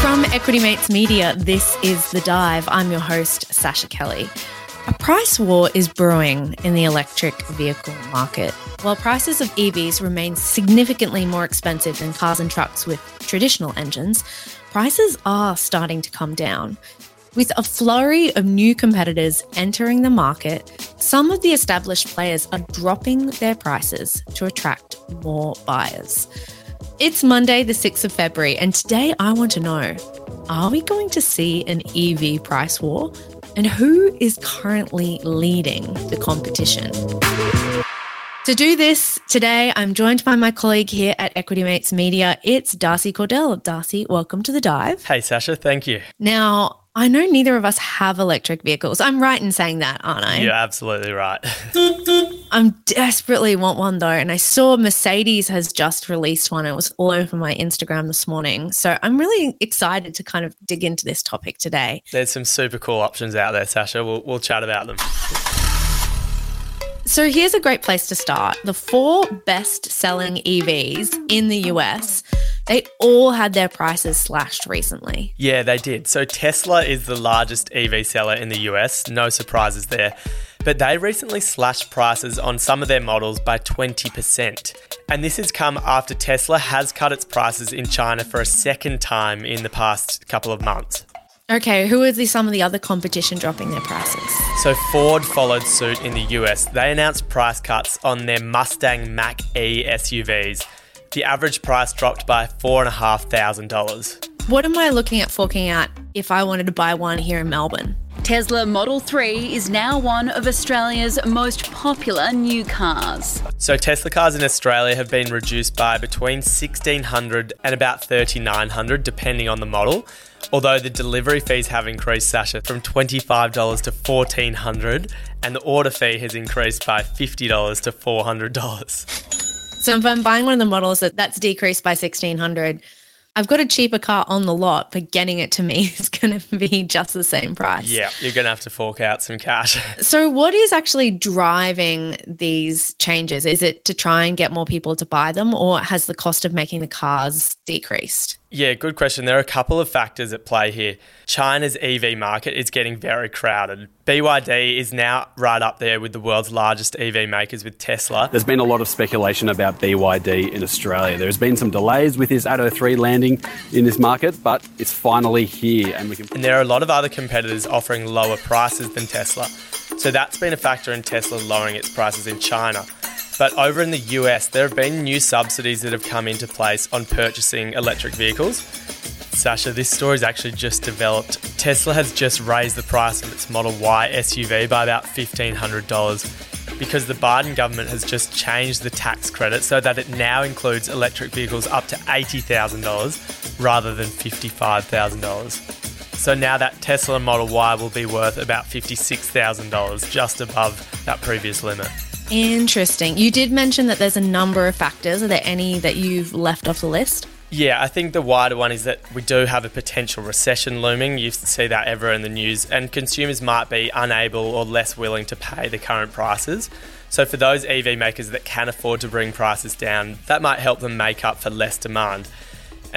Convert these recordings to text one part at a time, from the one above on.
From Equity Mates Media, this is The Dive. I'm your host, Sascha Kelly. A price war is brewing in the electric vehicle market. While prices of EVs remain significantly more expensive than cars and trucks with traditional engines, prices are starting to come down. With a flurry of new competitors entering the market, some of the established players are dropping their prices to attract more buyers. It's Monday, the 6th of February, and today I want to know are we going to see an EV price war? And who is currently leading the competition? To do this today, I'm joined by my colleague here at Equity Mates Media. It's Darcy Cordell. Darcy, welcome to the dive. Hey, Sascha, thank you. Now, I know neither of us have electric vehicles. I'm right in saying that, aren't I? You're absolutely right. I'm desperately want one though, and I saw Mercedes has just released one. It was all over my Instagram this morning. So I'm really excited to kind of dig into this topic today. There's some super cool options out there, Sascha. We'll, we'll chat about them. So here's a great place to start. The four best selling EVs in the US, they all had their prices slashed recently. Yeah, they did. So Tesla is the largest EV seller in the US. No surprises there. But they recently slashed prices on some of their models by 20%. And this has come after Tesla has cut its prices in China for a second time in the past couple of months. Okay, who are the, some of the other competition dropping their prices? So Ford followed suit in the US. They announced price cuts on their Mustang Mach E SUVs. The average price dropped by $4,500. What am I looking at forking out if I wanted to buy one here in Melbourne? Tesla Model 3 is now one of Australia's most popular new cars. So Tesla cars in Australia have been reduced by between 1600 and about 3900 depending on the model. Although the delivery fees have increased, Sascha, from $25 to 1,400, and the order fee has increased by $50 to $400. So if I'm buying one of the models that that's decreased by 1600, I've got a cheaper car on the lot, but getting it to me is going to be just the same price. Yeah, you're going to have to fork out some cash. So, what is actually driving these changes? Is it to try and get more people to buy them, or has the cost of making the cars decreased? Yeah, good question. There are a couple of factors at play here. China's EV market is getting very crowded. BYD is now right up there with the world's largest EV makers with Tesla. There's been a lot of speculation about BYD in Australia. There's been some delays with his Atto 3 landing in this market, but it's finally here and we can And there are a lot of other competitors offering lower prices than Tesla. So that's been a factor in Tesla lowering its prices in China. But over in the US, there have been new subsidies that have come into place on purchasing electric vehicles. Sascha, this story's actually just developed. Tesla has just raised the price of its Model Y SUV by about $1,500 because the Biden government has just changed the tax credit so that it now includes electric vehicles up to $80,000 rather than $55,000. So now that Tesla Model Y will be worth about $56,000, just above that previous limit. Interesting. You did mention that there's a number of factors. Are there any that you've left off the list? Yeah, I think the wider one is that we do have a potential recession looming. You see that ever in the news, and consumers might be unable or less willing to pay the current prices. So, for those EV makers that can afford to bring prices down, that might help them make up for less demand.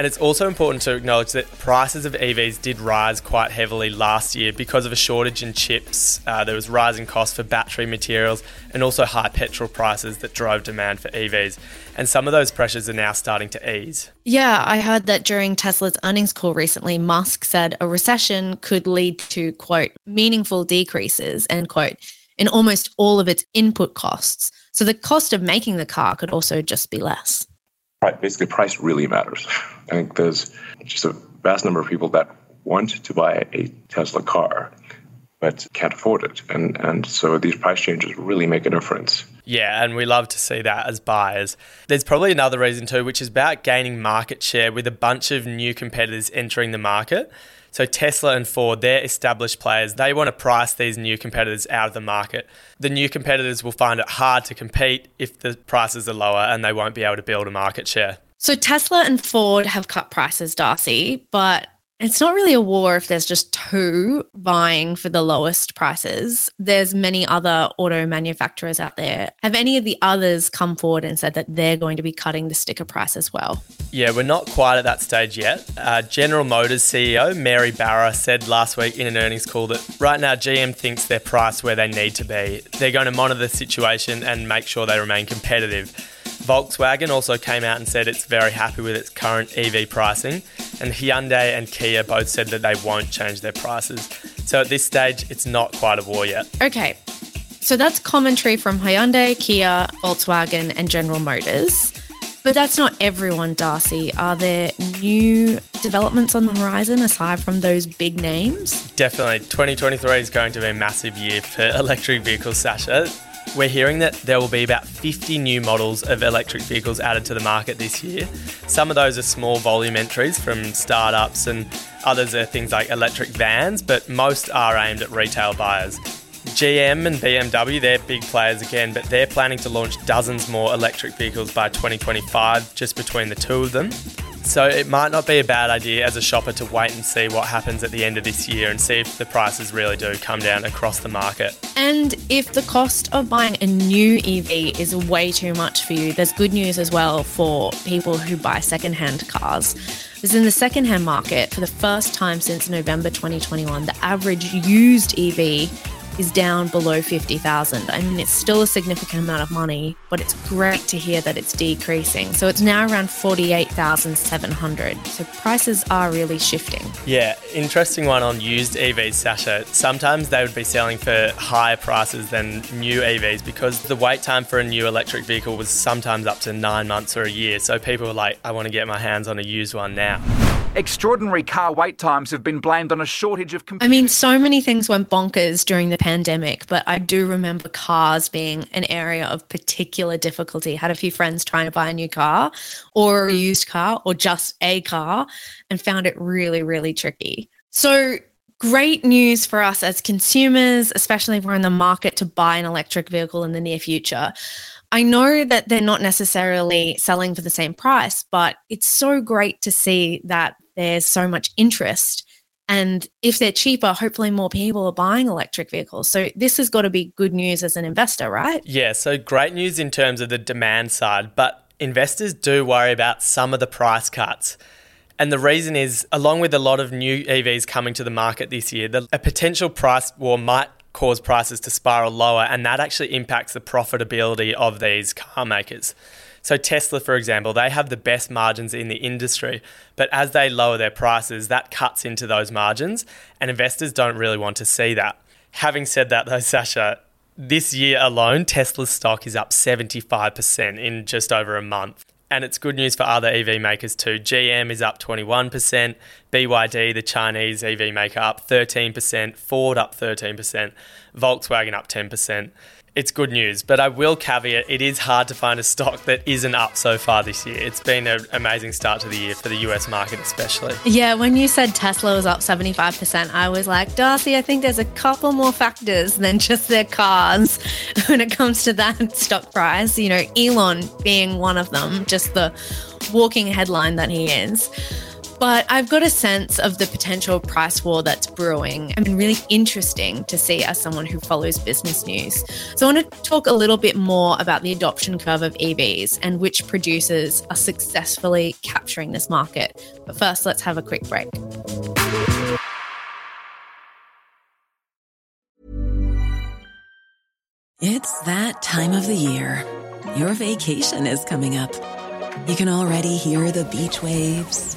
And it's also important to acknowledge that prices of EVs did rise quite heavily last year because of a shortage in chips. Uh, there was rising costs for battery materials and also high petrol prices that drove demand for EVs. And some of those pressures are now starting to ease. Yeah, I heard that during Tesla's earnings call recently, Musk said a recession could lead to, quote, meaningful decreases, end quote, in almost all of its input costs. So the cost of making the car could also just be less. Basically, price really matters. I think there's just a vast number of people that want to buy a Tesla car, but can't afford it. And, and so these price changes really make a difference. Yeah, and we love to see that as buyers. There's probably another reason too, which is about gaining market share with a bunch of new competitors entering the market. So Tesla and Ford, they're established players. They want to price these new competitors out of the market. The new competitors will find it hard to compete if the prices are lower and they won't be able to build a market share. So Tesla and Ford have cut prices, Darcy, but it's not really a war if there's just two vying for the lowest prices. There's many other auto manufacturers out there. Have any of the others come forward and said that they're going to be cutting the sticker price as well? Yeah, we're not quite at that stage yet. Uh, General Motors CEO Mary Barra said last week in an earnings call that right now GM thinks they're priced where they need to be. They're going to monitor the situation and make sure they remain competitive. Volkswagen also came out and said it's very happy with its current EV pricing, and Hyundai and Kia both said that they won't change their prices. So at this stage, it's not quite a war yet. Okay, so that's commentary from Hyundai, Kia, Volkswagen, and General Motors. But that's not everyone, Darcy. Are there new developments on the horizon aside from those big names? Definitely. 2023 is going to be a massive year for electric vehicles, Sascha. We're hearing that there will be about 50 new models of electric vehicles added to the market this year. Some of those are small volume entries from startups, and others are things like electric vans, but most are aimed at retail buyers. GM and BMW, they're big players again, but they're planning to launch dozens more electric vehicles by 2025 just between the two of them. So it might not be a bad idea as a shopper to wait and see what happens at the end of this year and see if the prices really do come down across the market. And if the cost of buying a new EV is way too much for you, there's good news as well for people who buy secondhand cars. Because in the secondhand market, for the first time since November 2021, the average used EV is down below 50,000. I mean, it's still a significant amount of money, but it's great to hear that it's decreasing. So it's now around 48,700. So prices are really shifting. Yeah, interesting one on used EVs, Sascha. Sometimes they would be selling for higher prices than new EVs because the wait time for a new electric vehicle was sometimes up to nine months or a year. So people were like, I want to get my hands on a used one now. Extraordinary car wait times have been blamed on a shortage of I mean, so many things went bonkers during the pandemic, but I do remember cars being an area of particular difficulty. Had a few friends trying to buy a new car or a used car or just a car and found it really, really tricky. So, great news for us as consumers, especially if we're in the market to buy an electric vehicle in the near future. I know that they're not necessarily selling for the same price, but it's so great to see that there's so much interest. And if they're cheaper, hopefully more people are buying electric vehicles. So this has got to be good news as an investor, right? Yeah, so great news in terms of the demand side, but investors do worry about some of the price cuts. And the reason is, along with a lot of new EVs coming to the market this year, the, a potential price war might cause prices to spiral lower, and that actually impacts the profitability of these car makers. So, Tesla, for example, they have the best margins in the industry, but as they lower their prices, that cuts into those margins, and investors don't really want to see that. Having said that, though, Sascha, this year alone, Tesla's stock is up 75% in just over a month. And it's good news for other EV makers too. GM is up 21%, BYD, the Chinese EV maker, up 13%, Ford up 13%, Volkswagen up 10% it's good news. But I will caveat it is hard to find a stock that isn't up so far this year. It's been an amazing start to the year for the US market, especially. Yeah, when you said Tesla was up 75%, I was like, Darcy, I think there's a couple more factors than just their cars when it comes to that stock price. You know, Elon being one of them, just the walking headline that he is. But I've got a sense of the potential price war that's brewing. Mean, really interesting to see as someone who follows business news. So I want to talk a little bit more about the adoption curve of EVs and which producers are successfully capturing this market. But first, let's have a quick break. It's that time of the year. Your vacation is coming up. You can already hear the beach waves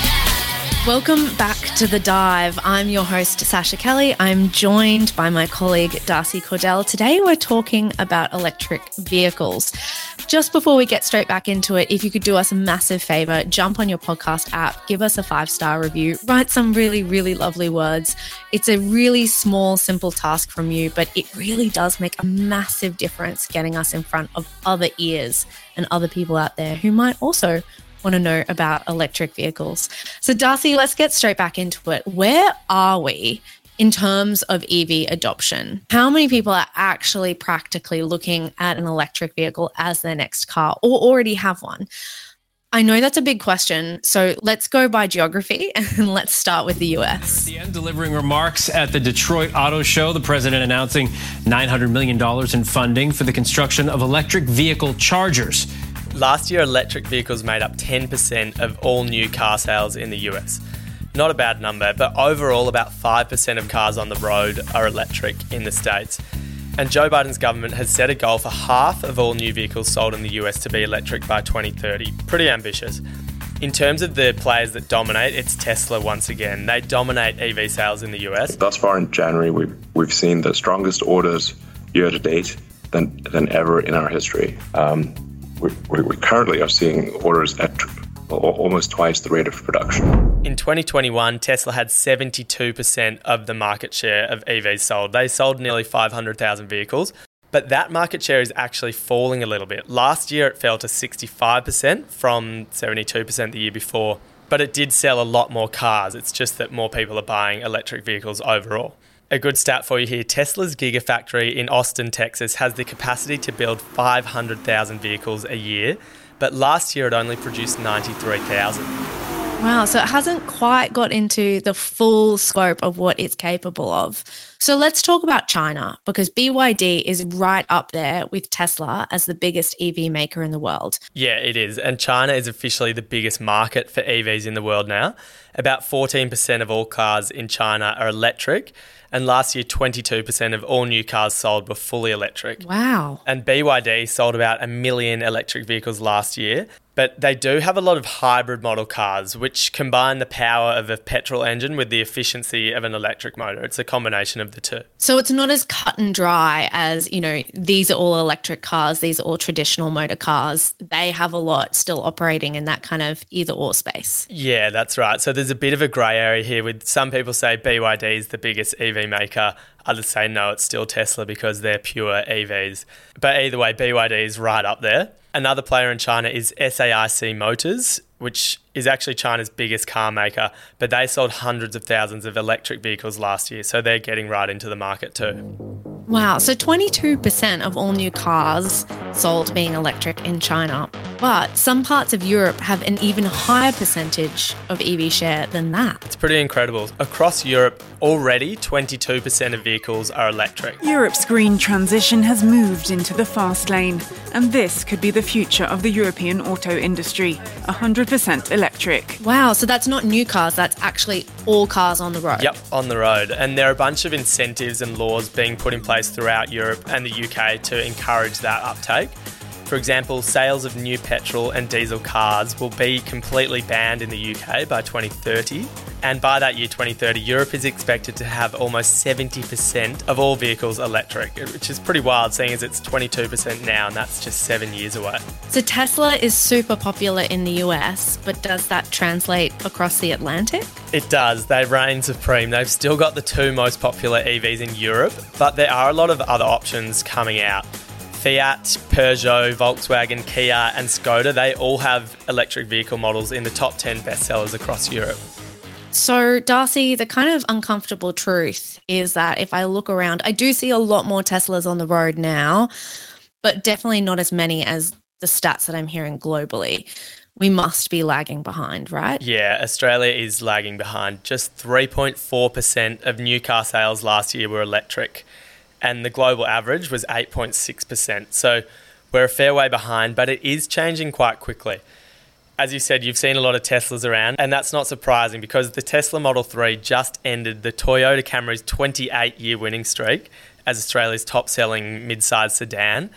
Welcome back to The Dive. I'm your host, Sascha Kelly. I'm joined by my colleague, Darcy Cordell. Today, we're talking about electric vehicles. Just before we get straight back into it, if you could do us a massive favor, jump on your podcast app, give us a five star review, write some really, really lovely words. It's a really small, simple task from you, but it really does make a massive difference getting us in front of other ears and other people out there who might also want to know about electric vehicles. So, Darcy, let's get straight back into it. Where are we in terms of EV adoption? How many people are actually practically looking at an electric vehicle as their next car or already have one? I know that's a big question. So let's go by geography and let's start with the US. At the end, delivering remarks at the Detroit Auto Show, the president announcing $900 million in funding for the construction of electric vehicle chargers. Last year, electric vehicles made up 10% of all new car sales in the US. Not a bad number, but overall, about 5% of cars on the road are electric in the States. And Joe Biden's government has set a goal for half of all new vehicles sold in the US to be electric by 2030. Pretty ambitious. In terms of the players that dominate, it's Tesla once again. They dominate EV sales in the US. Thus far in January, we've, we've seen the strongest orders year to date than, than ever in our history. Um, we, we currently are seeing orders at almost twice the rate of production. In 2021, Tesla had 72% of the market share of EVs sold. They sold nearly 500,000 vehicles, but that market share is actually falling a little bit. Last year, it fell to 65% from 72% the year before, but it did sell a lot more cars. It's just that more people are buying electric vehicles overall. A good stat for you here Tesla's Gigafactory in Austin, Texas has the capacity to build 500,000 vehicles a year, but last year it only produced 93,000. Wow, so it hasn't quite got into the full scope of what it's capable of. So let's talk about China because BYD is right up there with Tesla as the biggest EV maker in the world. Yeah, it is. And China is officially the biggest market for EVs in the world now. About 14% of all cars in China are electric and last year, 22% of all new cars sold were fully electric. Wow. And BYD sold about a million electric vehicles last year. But they do have a lot of hybrid model cars, which combine the power of a petrol engine with the efficiency of an electric motor. It's a combination of the two. So it's not as cut and dry as, you know, these are all electric cars, these are all traditional motor cars. They have a lot still operating in that kind of either or space. Yeah, that's right. So there's a bit of a grey area here with some people say BYD is the biggest EV maker. Others say no, it's still Tesla because they're pure EVs. But either way, BYD is right up there. Another player in China is SAIC Motors, which is actually China's biggest car maker, but they sold hundreds of thousands of electric vehicles last year, so they're getting right into the market too. Wow, so 22% of all new cars sold being electric in China, but some parts of Europe have an even higher percentage of EV share than that. It's pretty incredible. Across Europe, already 22% of vehicles are electric. Europe's green transition has moved into the fast lane, and this could be the future of the European auto industry 100% electric. Wow, so that's not new cars, that's actually all cars on the road. Yep, on the road. And there are a bunch of incentives and laws being put in place throughout Europe and the UK to encourage that uptake. For example, sales of new petrol and diesel cars will be completely banned in the UK by 2030. And by that year, 2030, Europe is expected to have almost 70% of all vehicles electric, which is pretty wild seeing as it's 22% now, and that's just seven years away. So Tesla is super popular in the US, but does that translate across the Atlantic? It does. They reign supreme. They've still got the two most popular EVs in Europe, but there are a lot of other options coming out. Fiat, Peugeot, Volkswagen, Kia, and Skoda, they all have electric vehicle models in the top 10 bestsellers across Europe. So, Darcy, the kind of uncomfortable truth is that if I look around, I do see a lot more Teslas on the road now, but definitely not as many as the stats that I'm hearing globally. We must be lagging behind, right? Yeah, Australia is lagging behind. Just 3.4% of new car sales last year were electric and the global average was 8.6%. So we're a fair way behind, but it is changing quite quickly. As you said, you've seen a lot of Teslas around, and that's not surprising because the Tesla Model 3 just ended the Toyota Camry's 28 year winning streak as Australia's top selling mid sized sedan.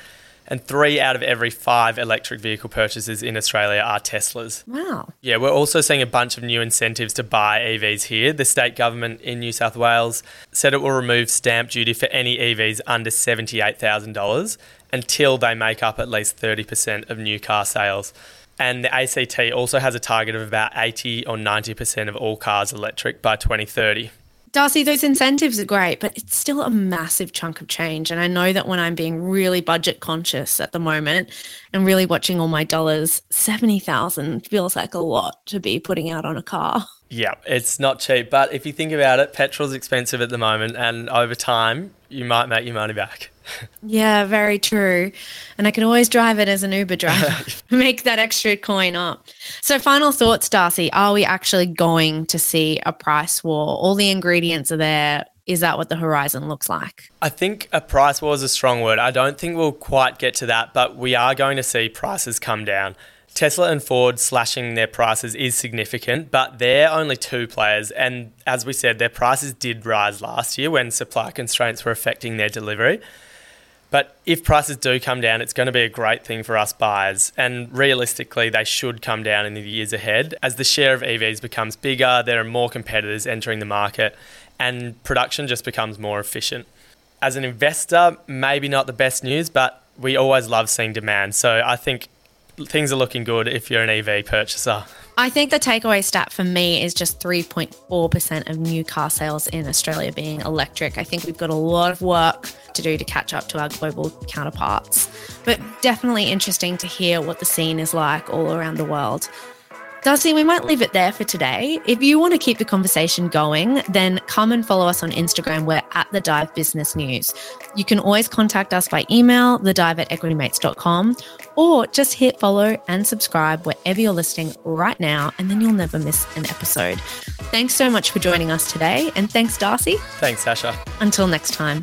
And three out of every five electric vehicle purchases in Australia are Teslas. Wow. Yeah, we're also seeing a bunch of new incentives to buy EVs here. The state government in New South Wales said it will remove stamp duty for any EVs under $78,000 until they make up at least 30% of new car sales. And the ACT also has a target of about 80 or 90% of all cars electric by 2030. Darcy, those incentives are great, but it's still a massive chunk of change. And I know that when I'm being really budget conscious at the moment and really watching all my dollars, 70,000 feels like a lot to be putting out on a car. Yeah, it's not cheap. But if you think about it, petrol's expensive at the moment. And over time, you might make your money back. Yeah, very true. And I can always drive it as an Uber driver, make that extra coin up. So, final thoughts, Darcy. Are we actually going to see a price war? All the ingredients are there. Is that what the horizon looks like? I think a price war is a strong word. I don't think we'll quite get to that, but we are going to see prices come down. Tesla and Ford slashing their prices is significant, but they're only two players. And as we said, their prices did rise last year when supply constraints were affecting their delivery. But if prices do come down, it's going to be a great thing for us buyers. And realistically, they should come down in the years ahead. As the share of EVs becomes bigger, there are more competitors entering the market, and production just becomes more efficient. As an investor, maybe not the best news, but we always love seeing demand. So I think things are looking good if you're an EV purchaser. I think the takeaway stat for me is just 3.4% of new car sales in Australia being electric. I think we've got a lot of work to do to catch up to our global counterparts, but definitely interesting to hear what the scene is like all around the world. Darcy, we might leave it there for today. If you want to keep the conversation going, then come and follow us on Instagram. We're at the Dive Business News. You can always contact us by email, thedive at equitymates.com, or just hit follow and subscribe wherever you're listening right now, and then you'll never miss an episode. Thanks so much for joining us today, and thanks, Darcy. Thanks, Sascha. Until next time.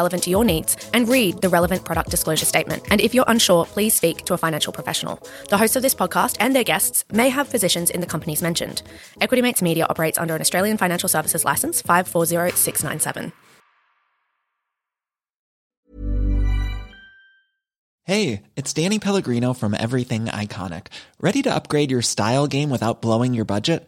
to your needs and read the relevant product disclosure statement. And if you're unsure, please speak to a financial professional. The hosts of this podcast and their guests may have positions in the companies mentioned. Equity Mates Media operates under an Australian Financial Services License 540697. Hey, it's Danny Pellegrino from Everything Iconic. Ready to upgrade your style game without blowing your budget?